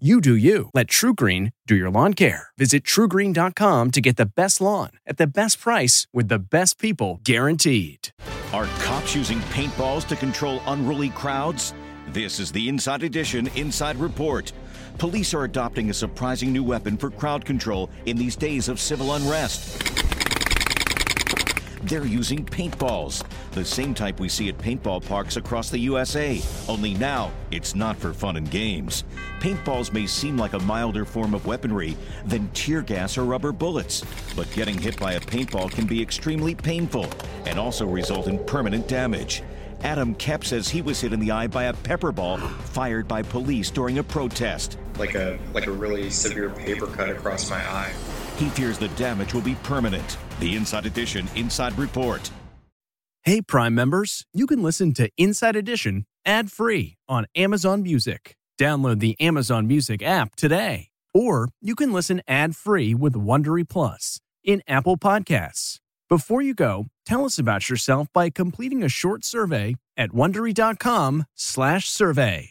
You do you. Let TruGreen do your lawn care. Visit trugreen.com to get the best lawn at the best price with the best people guaranteed. Are cops using paintballs to control unruly crowds? This is the Inside Edition Inside Report. Police are adopting a surprising new weapon for crowd control in these days of civil unrest. They're using paintballs, the same type we see at paintball parks across the USA. Only now, it's not for fun and games. Paintballs may seem like a milder form of weaponry than tear gas or rubber bullets, but getting hit by a paintball can be extremely painful and also result in permanent damage. Adam Kep says he was hit in the eye by a pepper ball fired by police during a protest. Like a like a really severe paper cut across my eye. He fears the damage will be permanent. The Inside Edition Inside Report. Hey, Prime members, you can listen to Inside Edition ad free on Amazon Music. Download the Amazon Music app today. Or you can listen ad free with Wondery Plus in Apple Podcasts. Before you go, tell us about yourself by completing a short survey at wondery.com/slash survey.